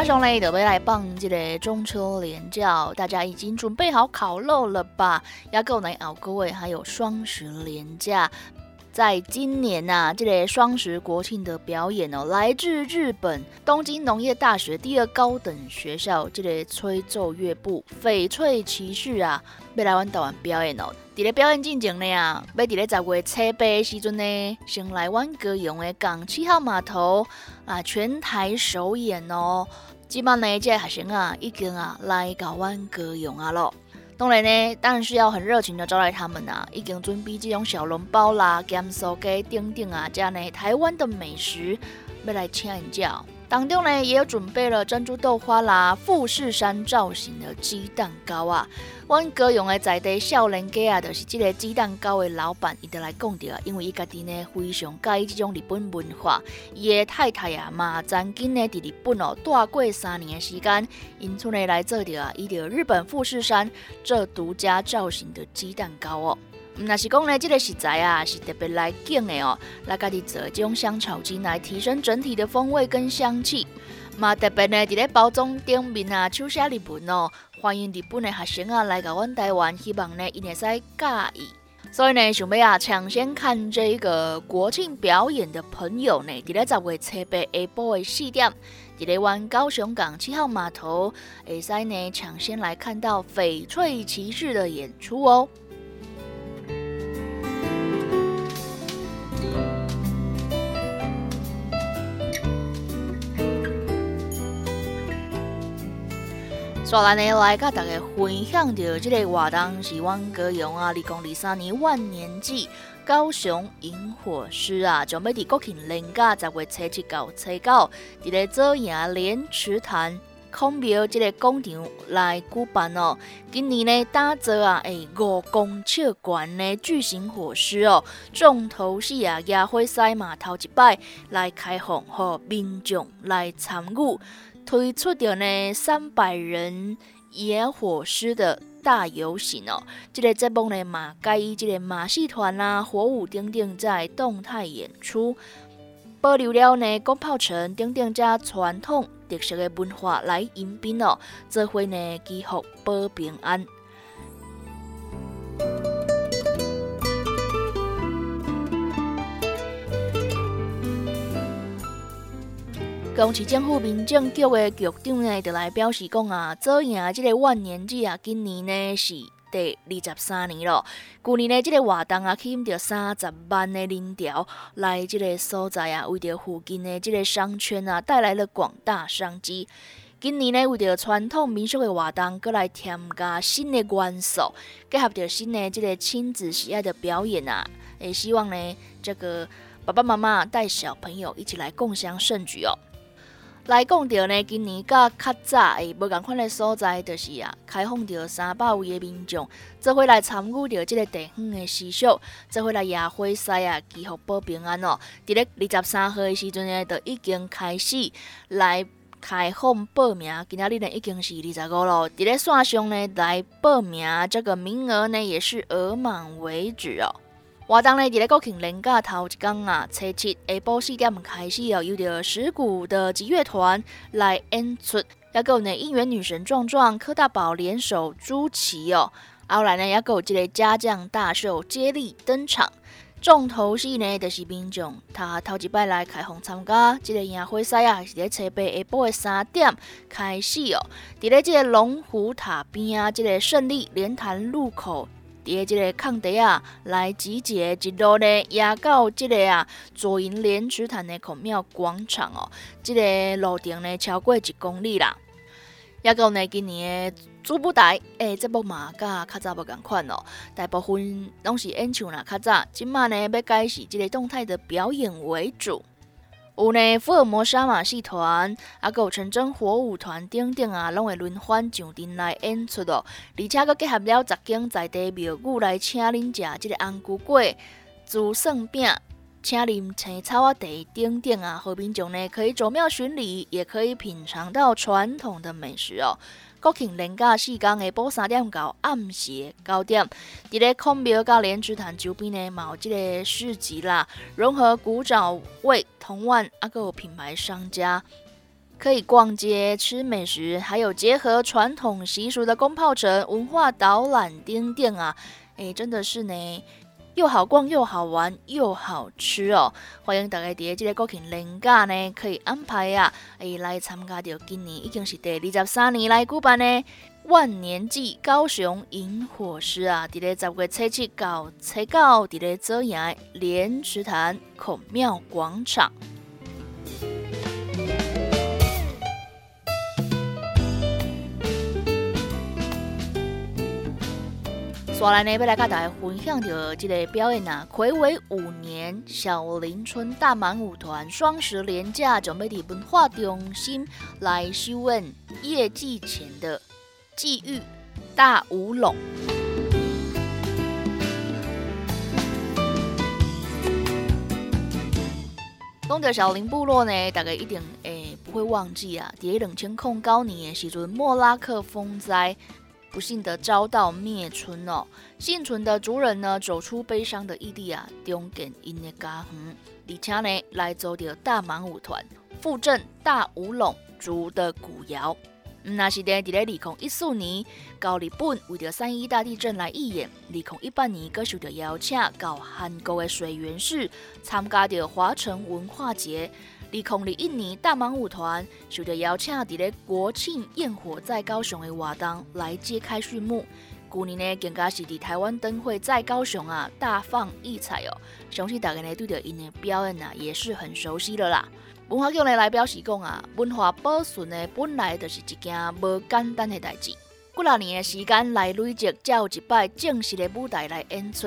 马上呢，就要来放这个中秋连假，大家已经准备好烤肉了吧？要够呢熬各位，还有双十连假，在今年呐，这个双十国庆的表演哦，来自日本东京农业大学第二高等学校这个吹奏乐部翡翠骑士啊，要来阮台湾表演哦。伫咧表演进前呢啊，要伫咧十月七八时阵呢，先来阮高雄的港七号码头啊，全台首演哦。即摆呢，这学生啊，已经啊来到阮高雄啊咯。当然呢，当然是要很热情的招待他们啊，已经准备这种小笼包啦、咸酥鸡、丁丁啊，这样呢台湾的美食要来请教。当中呢，也有准备了珍珠豆花啦、富士山造型的鸡蛋糕啊。阮高雄的在地少年家啊，就是这个鸡蛋糕的老板，伊就来讲着啊，因为伊家己呢非常介意这种日本文化，伊的太太啊嘛，曾经呢伫日本哦待过三年的时间，因此呢来做着啊，伊着日本富士山这独家造型的鸡蛋糕哦。那是讲呢，这个食材啊是特别来劲的哦，来家己做这种香草精来提升整体的风味跟香气。嘛特别呢，伫咧包装顶面啊，手写日文哦，欢迎日本的学生啊来到阮台湾，希望呢，因会使介意。所以呢，想要啊抢先看这个国庆表演的朋友呢，伫咧十月七八下晡的四点，伫咧湾高雄港七号码头，会使呢抢先来看到翡翠骑士的演出哦。刷来呢，来甲大家分享着这个活动是阮高雄啊，二零二三年万年祭高雄萤火师啊，准备伫国庆连假十月初七到初九，伫咧左营莲池潭孔庙这个广场来举办哦。今年呢，打造啊，诶五公尺悬的巨型火狮哦，重头戏啊，野火赛嘛头一摆来开放，互民众来参与。推出的呢三百人野火狮的大游行哦，这个节目呢嘛，介意这个马戏团啦、火舞等等在动态演出，保留了呢公炮城等等加传统特色的文化来迎宾哦，这回呢祈福保平安。高市政府民政局的局长呢，就来表示讲啊，做赢这个万年祭啊，今年呢是第二十三年了。去年呢，这个活动啊，吸引着三十万的人潮来这个所在啊，为着附近的这个商圈啊，带来了广大商机。今年呢，为着传统民俗的活动，搁来添加新的元素，结合着新的这个亲子喜爱的表演啊，也希望呢，这个爸爸妈妈带小朋友一起来共襄盛举哦。来讲到呢，今年甲较早诶无共款的所在，就是啊，开放着三百位的民众，做伙来参与着即个地方的习俗，做伙来野火赛啊，祈福保平安哦。伫咧二十三号诶时阵呢，就已经开始来开放报名，今仔日呢已经是二十五咯。伫咧线上呢来报名，这个名额呢也是额满为止哦。活动呢，伫咧国庆连假头一天啊，初七下晡四点开始哦，有着石鼓的集乐团来演出，也有呢应援女神壮壮、柯大宝联手朱奇哦，后来呢也有这个家将大秀接力登场，重头戏呢就是民众他头一摆来开放参加这个宴会赛啊，是咧初八下晡的三点开始哦，伫咧这个龙虎塔边啊，这个胜利莲潭路口。伫即个抗地啊，来集结一路呢，也到即个啊左营莲池潭的孔庙广场哦。即个路程呢超过一公里啦。也有呢，今年的主舞台诶，节目嘛，甲较早无共款哦，大部分拢是演唱啦，较早，今嘛呢要改是即个动态的表演为主。有呢，福尔摩沙马戏团，啊，有纯真火舞团等等啊，拢会轮番上阵来演出哦。而且佮结合了十间在地庙宇来请恁食即个红菇粿、竹笋饼。请恁青草啊，茶等等啊，和平种呢可以走庙巡礼，也可以品尝到传统的美食哦。国庆连假四天的晡三点到暗时九点，伫咧孔庙甲莲池潭周边呢，有即个市集啦，融合古早味、同万，啊，个品牌商家可以逛街吃美食，还有结合传统习俗的公炮城文化导览等等啊，诶，真的是呢。又好逛又好玩又好吃哦！欢迎大家伫即个国庆年假呢，可以安排啊，诶来参加到今年已经是第二十三年来举办呢万年祭高雄萤火狮啊！伫咧十月初七到初九，伫咧遮阳莲池潭孔庙广场。刷来呢，要来甲大家分享着这个表演啊！暌违五年，小林村大满舞团双十连假准备伫文化中心来修演夜祭前的祭遇大舞龙。讲到小林部落呢，大概一定诶不会忘记啊！伫两千零九年的时阵，莫拉克风灾。不幸的遭到灭村哦，幸存的族人呢，走出悲伤的异地啊，重建因的家园，而且呢，来做着大满舞团复振大舞龙族的古谣。那是在伫咧二零一四年到日本为着三一大地震来义演，二零一八年佮受到邀请到韩国的水源市参加着华城文化节。二零二一年，大满舞团受到邀请，伫咧国庆焰火在高雄的活动来揭开序幕。去年呢，更加是伫台湾灯会在高雄啊大放异彩哦。相信大家呢对着因的表演啊也是很熟悉了啦。文化局呢来表示讲啊，文化保存呢本来就是一件无简单的代志，几若年的时间来累积，才有一摆正式的舞台来演出。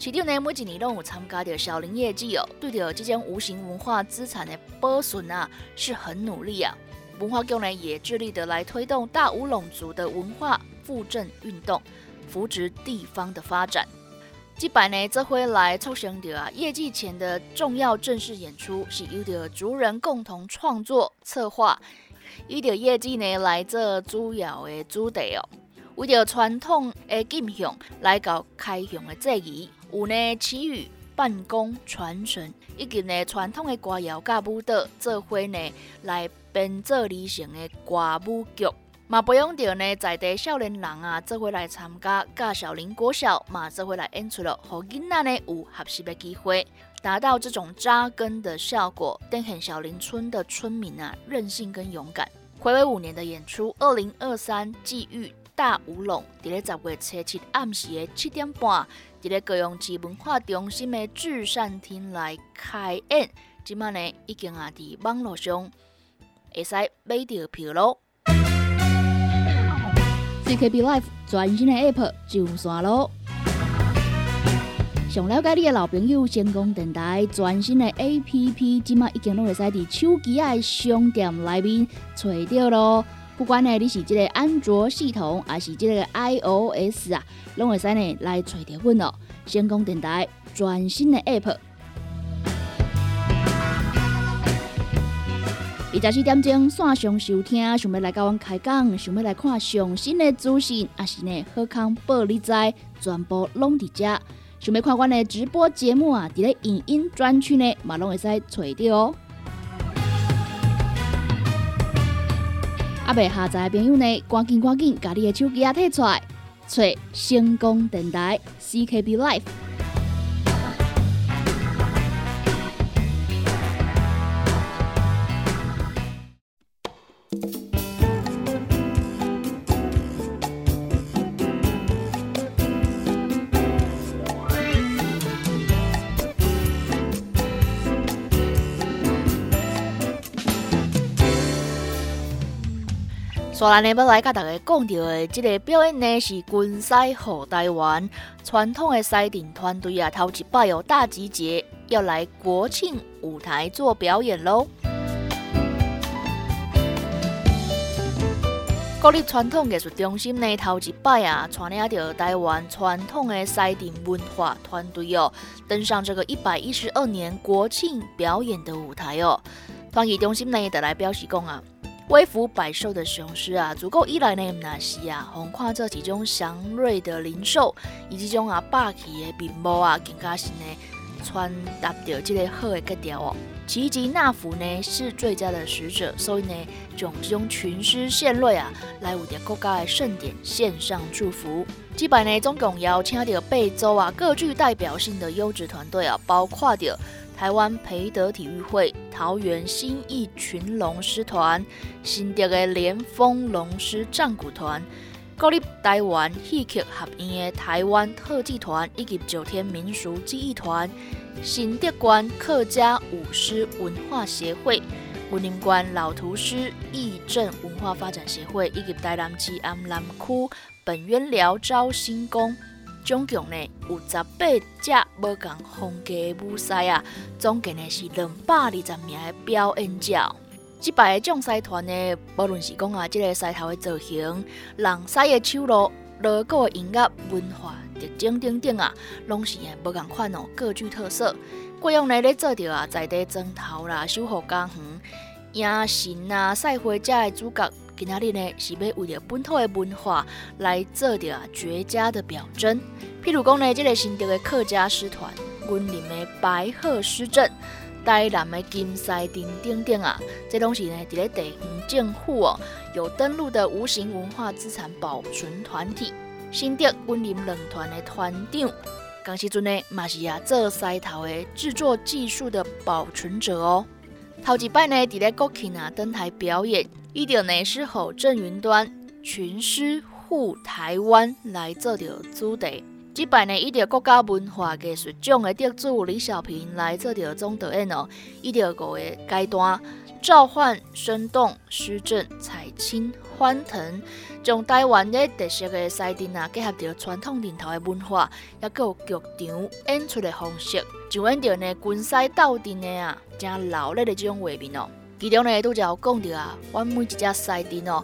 市长呢，每一年都有参加着小林业绩哦，对着这种无形文化资产的保存啊，是很努力啊。文化局呢，也致力的来推动大乌龙族的文化复振运动，扶植地方的发展。这摆呢，这回来促成的啊，业绩前的重要正式演出，是由着族人共同创作策划，由着业绩呢来做主要的主题哦，为着传统的敬向来搞开向的祭仪。有呢，祈雨、办公、传承，以及呢传统的歌谣甲舞蹈，做伙呢来编做理想的歌舞剧，嘛培养着呢在地少年人啊，做回来参加，甲小林国小嘛做回来演出了，互囡仔呢有合适的机会，达到这种扎根的效果，展现小林村的村民啊韧性跟勇敢。回味五年的演出，二零二三际遇大舞龙，伫咧十月初七暗时的七点半。伫咧高雄市文化中心的聚善厅来开演，即满呢已经啊伫网络上会使买到票咯。CKB Life 全新的 App 上线咯！想了解你的老朋友，成功电台全新的 App，即马已经拢会使伫手机的商店内面找到咯。不管呢，你是即个安卓系统，还是即个 iOS 啊，拢会使呢来找到阮哦。先讲电台全新的 App，二十四点钟线上收听，想要来跟阮开讲，想要来看上新的资讯，也是呢好康报你知，全部拢伫遮。想要看阮的直播节目啊，伫咧影音专区呢，嘛拢会使找到哦。阿未下载的朋友呢，赶紧赶紧，把你的手机啊摕出来，找成功电台 CKB Life。所以呢，要来甲大家讲到的这个表演呢，是军西后台湾传统的赛艇团队啊，头一摆有大集结，要来国庆舞台做表演喽。国立传统艺术中心呢，头一摆啊，传领着台湾传统的赛艇文化团队哦，登上这个一百一十二年国庆表演的舞台哦。团艺中心呢，也来表示讲啊，威服百兽的雄狮啊，足够依赖呢，那是啊，红看这其中祥瑞的灵兽，以及种啊霸气的面貌啊，更加是呢，传达着这个好的格调哦。奇吉纳福呢是最佳的使者，所以呢，种这种群狮献瑞啊，来为着国家的盛典献上祝福。这摆呢，总共邀请到贝州啊各具代表性的优质团队啊，包括着台湾培德体育会、桃园新义群龙狮团、新竹的连峰龙狮战鼓团、国立台湾戏曲合院的台湾特技团以及九天民俗技艺团。新德关客家舞狮文化协会、文林关老图师义镇文化发展协会以及台南市安南区本渊寮招新宫，总共呢有十八只无共风格的舞狮啊，总共呢是两百二十名的表演者。即摆的将赛团呢，无论是讲啊，这个狮头的造型、人狮的手路、锣鼓的音乐、文化。特征等等啊，拢是诶无共款哦，各具特色。过用呢咧做着啊，在地砖头啦，守护家园、迎神啊、赛会者的主角，今仔日呢是要为了本土的文化来做着啊绝佳的表征。譬如讲呢，即个新竹的客家诗团、云林的白鹤诗镇、台南的金赛丁等等啊，这拢是呢伫咧地方政府哦有登录的无形文化资产保存团体。新竹温林两团的团长，刚时阵呢，嘛是啊做西头的制作技术的保存者哦。头一摆呢，伫咧国庆啊登台表演，伊着呢是吼郑云端群狮护台湾来做着主题。即摆呢，伊着国家文化艺术奖的得主李小平来做着总导演哦。伊着五个阶段。召唤生动、施政、采青、欢腾，将台湾的特色的赛艇啊，结合着传统领头的文化，也有剧场演出的方式，就演着呢军赛斗阵的啊，正老练的这种画面哦。其中呢，拄则有讲到啊，阮每一只赛艇哦，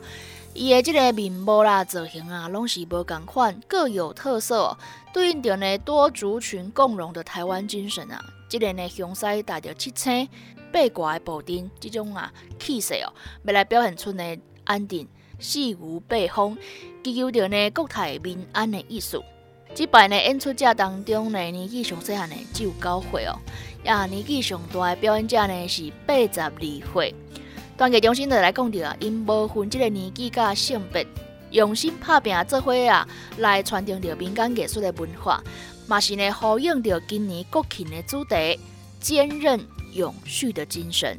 伊的这个面貌啦、造型啊，拢是无共款，各有特色，哦对应着呢多族群共荣的台湾精神啊。这个呢，雄狮带着七星。八卦的布丁，这种啊气势哦，要来表现出呢安定、四无八风，祈求着呢国泰民安的意思。这摆呢演出者当中呢，年纪上细汉的只有九岁哦，呀年纪上大的表演者呢是八十二岁。团结中心就来讲着啊，因无分这个年纪甲性别，用心拍拼做伙啊，来传承着民间艺术的文化，嘛是呢呼应着今年国庆的主题：坚韧。永续的精神。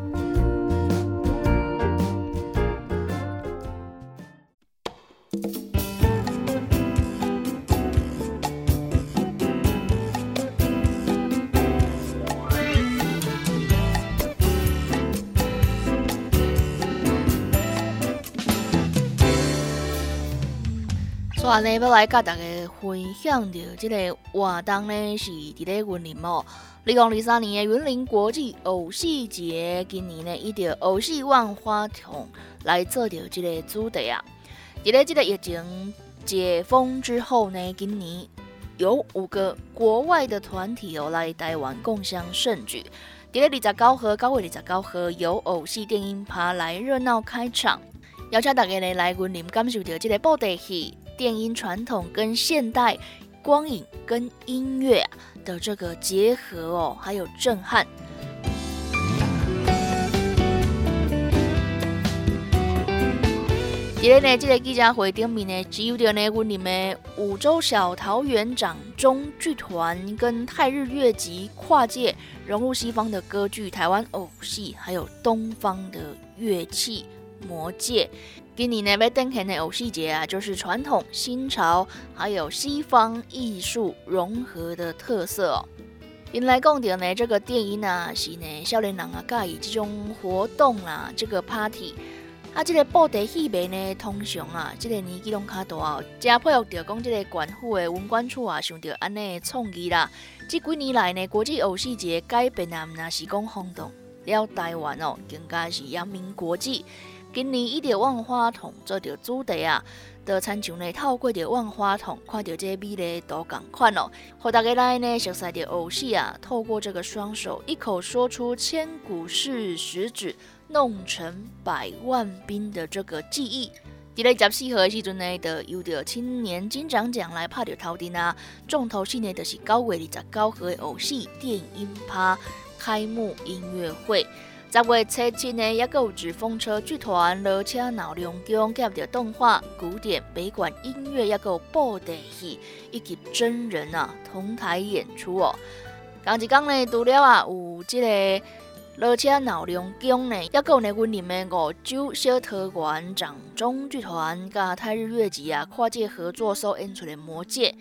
我呢要来甲大家分享着这个活动呢，是伫咧云林哦。二零二三年的云林国际偶戏节，今年呢以着偶戏万花筒来做着这个主题啊。伫咧这个疫情解封之后呢，今年有五个国外的团体哦来台湾共享盛举。伫咧二十九号、九月二十九号，由偶戏电音趴来热闹开场，邀请大家呢来云林感受着这个布袋戏。电音传统跟现代光影跟音乐的这个结合哦，还有震撼。今日呢，这个记者会顶面呢，只有着呢，阮们五洲小桃园掌中剧团跟泰日乐集跨界融入西方的歌剧、台湾偶戏，还有东方的乐器魔界。今年呢，要登场的偶戏节啊，就是传统、新潮还有西方艺术融合的特色哦。因来讲到呢，这个电影啊，是呢，少年人啊，介意这种活动啦，这个 party。啊，这个布袋戏迷呢，通常啊，这个年纪拢较大哦，加配合着讲这个管府的文管处啊，想着安尼的创意啦。这几年来呢，国际偶戏节改变啊，若是讲轰动了台湾哦，更加是扬名国际。今年以着万花筒做着主题啊，的参像呢，透过着万花筒，看到这美丽都共款哦，和大家来呢熟悉着偶戏啊，透过这个双手一口说出千古事，实指。弄成百万兵的这个记忆，伫咧十四号的时阵呢，就有着青年金奖奖来拍着头顶啊。重头戏呢，就是九月二十九号的偶戏电音趴开幕音乐会。十月七七呢，也有纸风车剧团、罗车闹龙宫结合着动画、古典、北管音乐，也有布袋戏以及真人啊同台演出哦。刚一讲呢，除了啊有这个。而且闹龙宫呢，也有呢，阮里面五洲小桃园掌中剧团甲泰日乐集啊，跨界合作所演出的魔戒。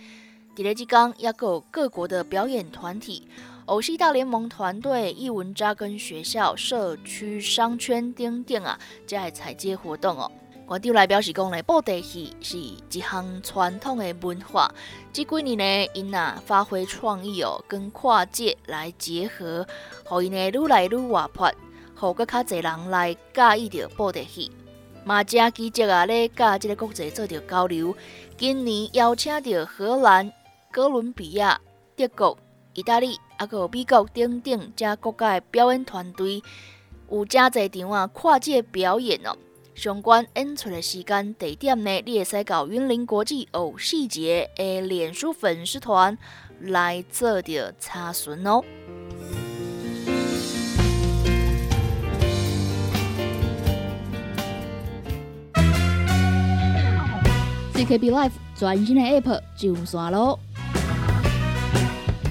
伫咧即讲，也有各国的表演团体、偶戏大联盟团队、艺文扎根学校、社区商圈等等啊，在采街活动哦。馆长来表示讲咧，布袋戏是一项传统的文化。这几年呢，因啊发挥创意哦，跟跨界来结合，互因呢愈来愈活泼，互搁较侪人来介意着布袋戏。马家记者啊咧，甲即个国际做着交流。今年邀请着荷兰、哥伦比亚、德国、意大利，啊个美国等等遮国家的表演团队，有真侪场啊跨界表演哦。相关演出的时间、地点呢，你会使到云林国际偶戏节的脸书粉丝团来做着查询哦。CKB Life 全新的 App 上线咯！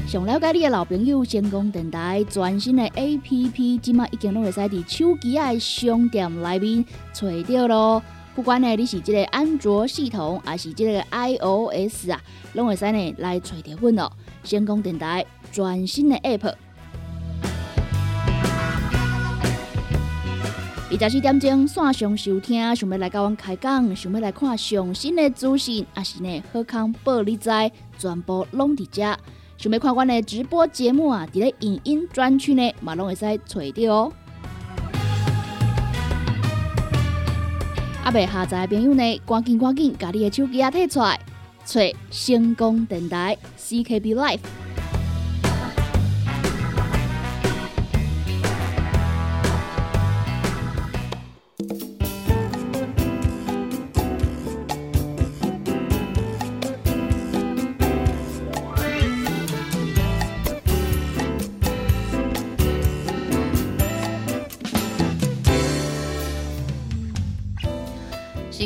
想了解你的老朋友，成功电台全新的 A P P，即马已经拢会使伫手机的商店内面找到咯。不管呢你是即个安卓系统，还是即个 I O S 啊，拢会使呢来找着阮咯。成功电台全新的 App，二十四点钟线上收听，想要来甲阮开讲，想要来看上新的资讯，还是呢好康报你知，全部拢伫遮。想要看阮的直播节目啊，伫咧影音专区呢，嘛拢会使找到哦。阿未下载的朋友呢，赶紧赶紧，把你的手机啊摕出来，找星光电台 CKB Life。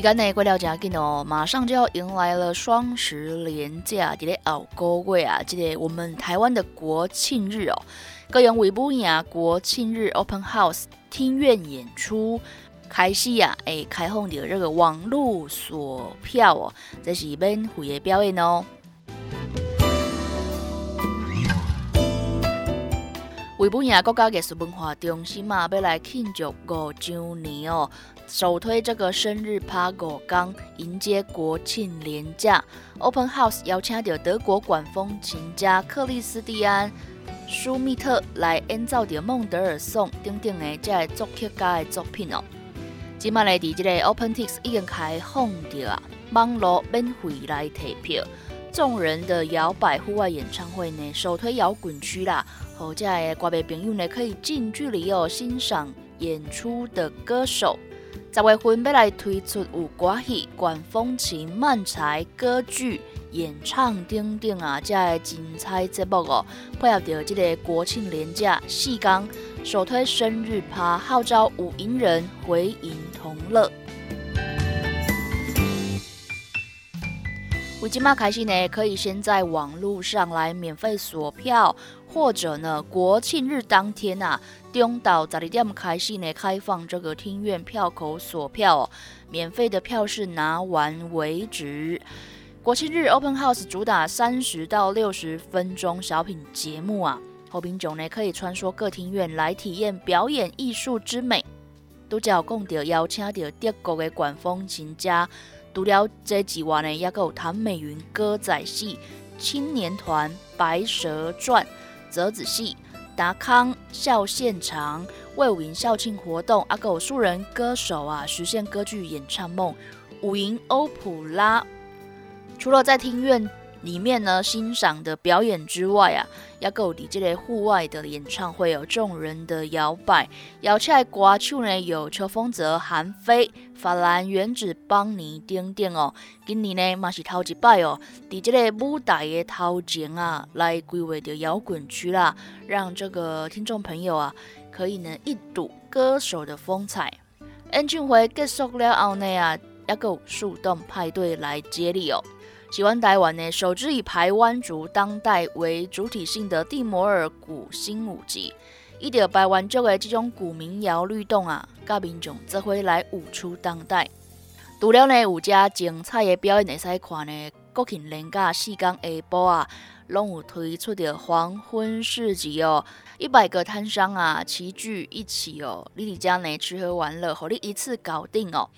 今日过了真紧哦，马上就要迎来了双十连假，伫咧后个月啊，即个我们台湾的国庆日哦，各用维布亚国庆日 Open House 厅院演出开始啊，诶，开放着这个网络锁票哦，这是免费的表演哦。维布亚国家艺术文化中心嘛，要来庆祝五周年哦。首推这个生日趴五刚迎接国庆连假，Open House 邀请到德国管风琴家克里斯蒂安舒密特来演奏着孟德尔颂等等的这个作曲家的作品哦。今麦来伫这个 OpenTix 已经开放着啊，网络免费来退票。众人的摇摆户外演唱会呢，首推摇滚区啦，好在各位朋友呢可以近距离哦欣赏演出的歌手。十月份要来推出有歌戏、管风琴、漫才、歌剧、演唱等等啊，这个精彩节目哦，配合着这个国庆连假，四刚首推生日趴，号召五营人回营同乐。为今嘛开始呢，可以先在网络上来免费锁票，或者呢，国庆日当天啊，中岛十二点开始呢，开放这个厅院票口锁票，免费的票是拿完为止。国庆日 Open House 主打三十到六十分钟小品节目啊，后宾种呢可以穿梭各厅院来体验表演艺术之美。都叫讲到邀请到德国的管风琴家。除了这几晚呢，也有谭美云歌仔戏、青年团、白蛇传、折子戏、达康校现场、魏武营校庆活动，阿狗素人歌手啊，实现歌剧演唱梦，武营欧普拉。除了在庭院。里面呢，欣赏的表演之外啊，也有伫这个户外的演唱会，有众人的摇摆，摇起来歌手呢有邱风泽、韩飞、法兰、原子、邦尼等等哦。今年呢嘛是头一摆哦，伫这个舞台的头前啊，来规划的摇滚区啦，让这个听众朋友啊，可以呢一睹歌手的风采。演唱会结束了后呢啊，也有树洞派对来接力哦。喜欢台湾呢，首支以排湾族当代为主体性的蒂摩尔古新舞集，一条排湾族的这种古民谣律动啊，甲民众则会来舞出当代。除了呢有遮精彩的表演会使看呢，国庆连假四天下晡啊，拢有推出的黄昏市集哦，一百个摊商啊齐聚一起哦，你伫遮呢吃喝玩乐，互你一次搞定哦。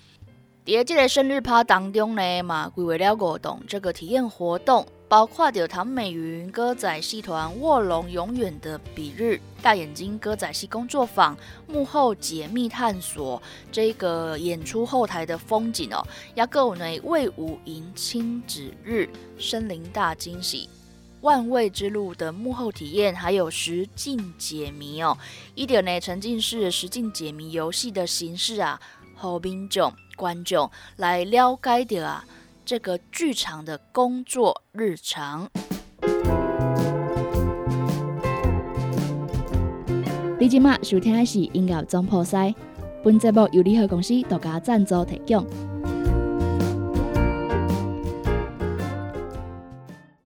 在这个生日趴当中呢，嘛规划了五档这个体验活动，包括着唐美云歌仔戏团卧龙永远的比日大眼睛歌仔戏工作坊幕后解密探索这个演出后台的风景哦，也有呢魏武迎亲子日森林大惊喜万味之路的幕后体验，还有实境解谜哦，一点呢沉浸式实境解谜游戏的形式啊，好民众。观众来了解的啊，这个剧场的工作日常。你今麦收听的是音乐总破塞，本节目由联合公司独家赞助提供。